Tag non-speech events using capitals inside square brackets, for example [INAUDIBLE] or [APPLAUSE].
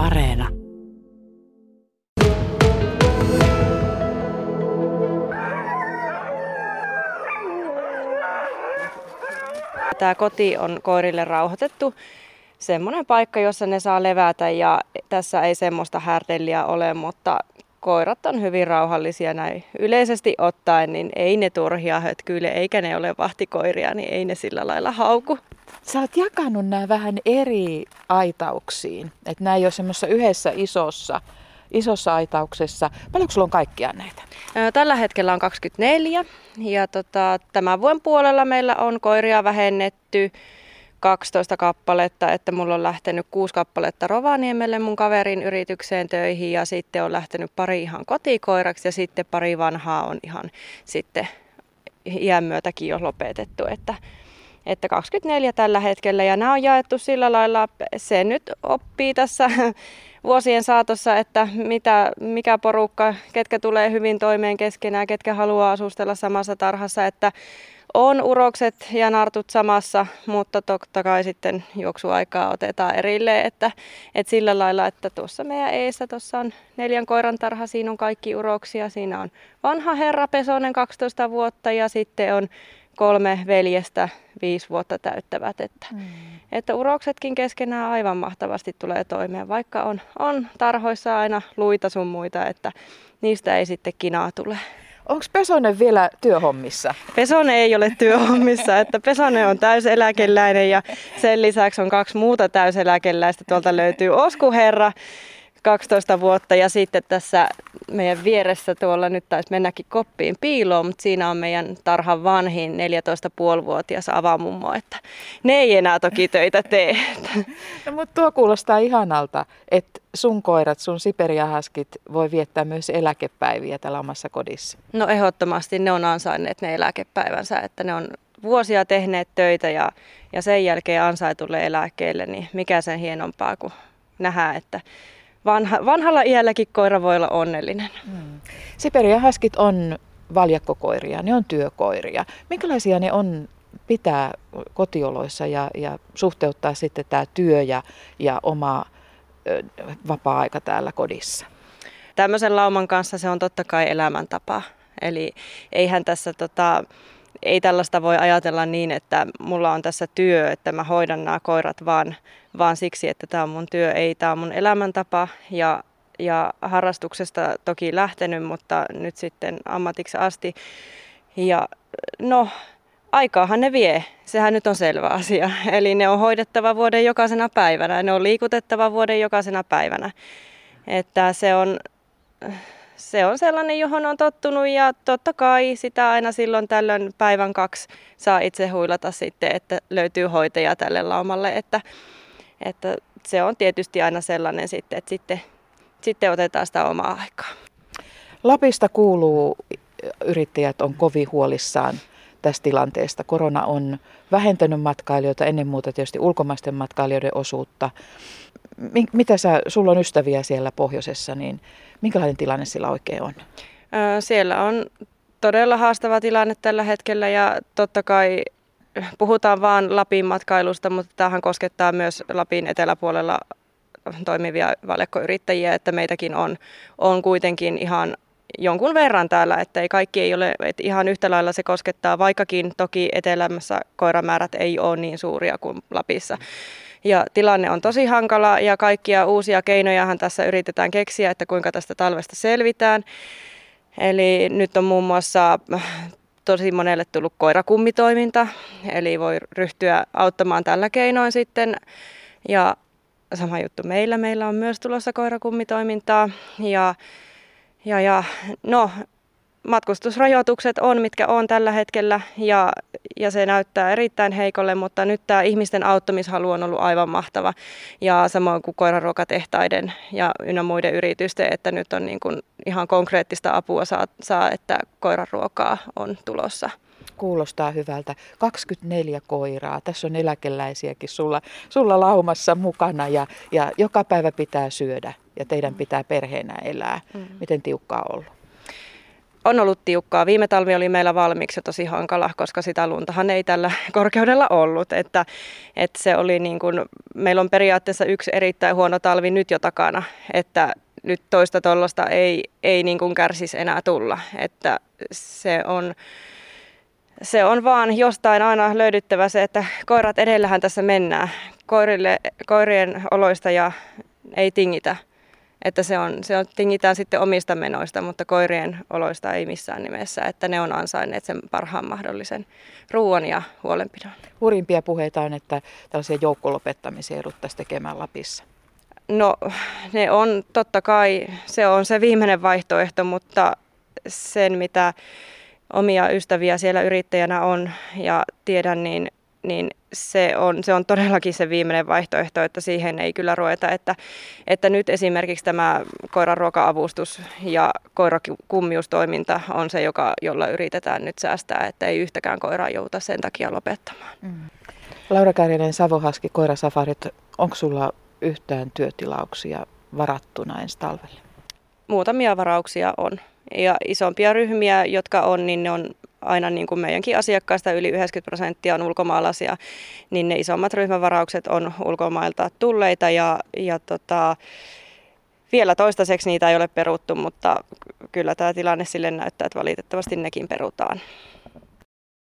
Areena. Tämä koti on koirille rauhoitettu semmoinen paikka, jossa ne saa levätä ja tässä ei semmoista härdelliä ole, mutta koirat on hyvin rauhallisia näin yleisesti ottaen, niin ei ne turhia hötkyile eikä ne ole vahtikoiria, niin ei ne sillä lailla hauku. Sä oot jakanut nämä vähän eri aitauksiin, että nämä ei ole semmoisessa yhdessä isossa, isossa aitauksessa. Paljonko sulla on kaikkia näitä? Tällä hetkellä on 24 ja tota, tämän vuoden puolella meillä on koiria vähennetty 12 kappaletta, että mulla on lähtenyt kuusi kappaletta Rovaniemelle mun kaverin yritykseen töihin ja sitten on lähtenyt pari ihan kotikoiraksi ja sitten pari vanhaa on ihan sitten iän myötäkin jo lopetettu, että, että 24 tällä hetkellä ja nämä on jaettu sillä lailla, se nyt oppii tässä [LAUGHS] vuosien saatossa, että mitä, mikä porukka, ketkä tulee hyvin toimeen keskenään, ketkä haluaa asustella samassa tarhassa, että on urokset ja nartut samassa, mutta totta kai sitten juoksuaikaa otetaan erilleen, että, että sillä lailla, että tuossa meidän eessä tuossa on neljän koiran tarha, siinä on kaikki uroksia, siinä on vanha herra Pesonen 12 vuotta ja sitten on kolme veljestä viisi vuotta täyttävät, että, mm. että uroksetkin keskenään aivan mahtavasti tulee toimeen, vaikka on, on tarhoissa aina luita sun muita, että niistä ei sitten kinaa tule. Onko Pesonen vielä työhommissa? Pesonen ei ole työhommissa, että Pesonen on täyseläkeläinen ja sen lisäksi on kaksi muuta täyseläkeläistä. Tuolta löytyy Oskuherra, 12 vuotta ja sitten tässä meidän vieressä tuolla nyt taisi mennäkin koppiin piiloon, mutta siinä on meidän tarhan vanhin 14,5-vuotias avamummo, että ne ei enää toki töitä tee. [LAUGHS] No, mutta tuo kuulostaa ihanalta, että sun koirat, sun siperiahaskit voi viettää myös eläkepäiviä täällä omassa kodissa. No ehdottomasti ne on ansainneet ne eläkepäivänsä, että ne on vuosia tehneet töitä ja, ja sen jälkeen ansaitulle eläkkeelle, niin mikä sen hienompaa kuin nähdä, että vanha, vanhalla iälläkin koira voi olla onnellinen. Hmm. Siperiahaskit on valjakkokoiria, ne on työkoiria. Minkälaisia ne on pitää kotioloissa ja, ja suhteuttaa sitten tämä työ ja, ja oma ö, vapaa-aika täällä kodissa? Tämmöisen lauman kanssa se on totta kai elämäntapa. Eli eihän tässä tota, ei tällaista voi ajatella niin, että mulla on tässä työ, että mä hoidan nämä koirat vaan, vaan siksi, että tämä on mun työ. Ei, tämä on mun elämäntapa ja, ja harrastuksesta toki lähtenyt, mutta nyt sitten ammatiksi asti. Ja no, aikaahan ne vie. Sehän nyt on selvä asia. [LAUGHS] Eli ne on hoidettava vuoden jokaisena päivänä. Ne on liikutettava vuoden jokaisena päivänä. Että se on se on sellainen, johon on tottunut ja totta kai sitä aina silloin tällöin päivän kaksi saa itse huilata sitten, että löytyy hoitaja tälle laumalle, että, että se on tietysti aina sellainen sitten, että sitten, sitten otetaan sitä omaa aikaa. Lapista kuuluu, yrittäjät on kovin huolissaan tästä tilanteesta. Korona on vähentänyt matkailijoita, ennen muuta tietysti ulkomaisten matkailijoiden osuutta. Mitä sä, sulla on ystäviä siellä pohjoisessa, niin minkälainen tilanne sillä oikein on? Siellä on todella haastava tilanne tällä hetkellä ja totta kai puhutaan vain Lapin matkailusta, mutta tämähän koskettaa myös Lapin eteläpuolella toimivia valjakkoyrittäjiä, että meitäkin on, on kuitenkin ihan jonkun verran täällä, että ei kaikki ei ole, että ihan yhtä lailla se koskettaa, vaikkakin toki etelämässä koiramäärät ei ole niin suuria kuin Lapissa. Ja tilanne on tosi hankala ja kaikkia uusia keinojahan tässä yritetään keksiä, että kuinka tästä talvesta selvitään. Eli nyt on muun muassa tosi monelle tullut koirakummitoiminta, eli voi ryhtyä auttamaan tällä keinoin sitten. Ja sama juttu meillä, meillä on myös tulossa koirakummitoimintaa. Ja, ja, ja no, matkustusrajoitukset on, mitkä on tällä hetkellä ja, ja se näyttää erittäin heikolle, mutta nyt tämä ihmisten auttamishalu on ollut aivan mahtava ja samoin kuin koiraruokatehtaiden ja ynnä muiden yritysten, että nyt on niin kuin ihan konkreettista apua saa, saa, että koiraruokaa on tulossa. Kuulostaa hyvältä. 24 koiraa. Tässä on eläkeläisiäkin sulla, sulla laumassa mukana ja, ja joka päivä pitää syödä ja teidän pitää perheenä elää. Mm. Miten tiukkaa on ollut? On ollut tiukkaa. Viime talvi oli meillä valmiiksi jo tosi hankala, koska sitä luntahan ei tällä [LAUGHS] korkeudella ollut. Että, että se oli niin kuin, meillä on periaatteessa yksi erittäin huono talvi nyt jo takana, että nyt toista tuollaista ei, ei niin kuin kärsisi enää tulla. Että se on, se on vaan jostain aina löydyttävä se, että koirat edellähän tässä mennään. Koirille, koirien oloista ja ei tingitä. Että se on, se on, tingitään sitten omista menoista, mutta koirien oloista ei missään nimessä, että ne on ansainneet sen parhaan mahdollisen ruoan ja huolenpidon. Hurimpia puheita on, että tällaisia joukkolopettamisia jouduttaisiin tekemään Lapissa. No ne on totta kai, se on se viimeinen vaihtoehto, mutta sen mitä omia ystäviä siellä yrittäjänä on ja tiedän, niin, niin se, on, se on todellakin se viimeinen vaihtoehto, että siihen ei kyllä ruveta. Että, että nyt esimerkiksi tämä koiran ruoka-avustus ja koirakummiustoiminta on se, joka, jolla yritetään nyt säästää, että ei yhtäkään koiraa jouta sen takia lopettamaan. Mm. Laura Kärjänen, Savohaski, Koirasafarit, onko sulla yhtään työtilauksia varattuna ensi talvelle? Muutamia varauksia on. Ja isompia ryhmiä, jotka on, niin ne on aina niin kuin meidänkin asiakkaista yli 90 prosenttia on ulkomaalaisia, niin ne isommat ryhmävaraukset on ulkomailta tulleita ja, ja tota, vielä toistaiseksi niitä ei ole peruttu, mutta kyllä tämä tilanne sille näyttää, että valitettavasti nekin perutaan.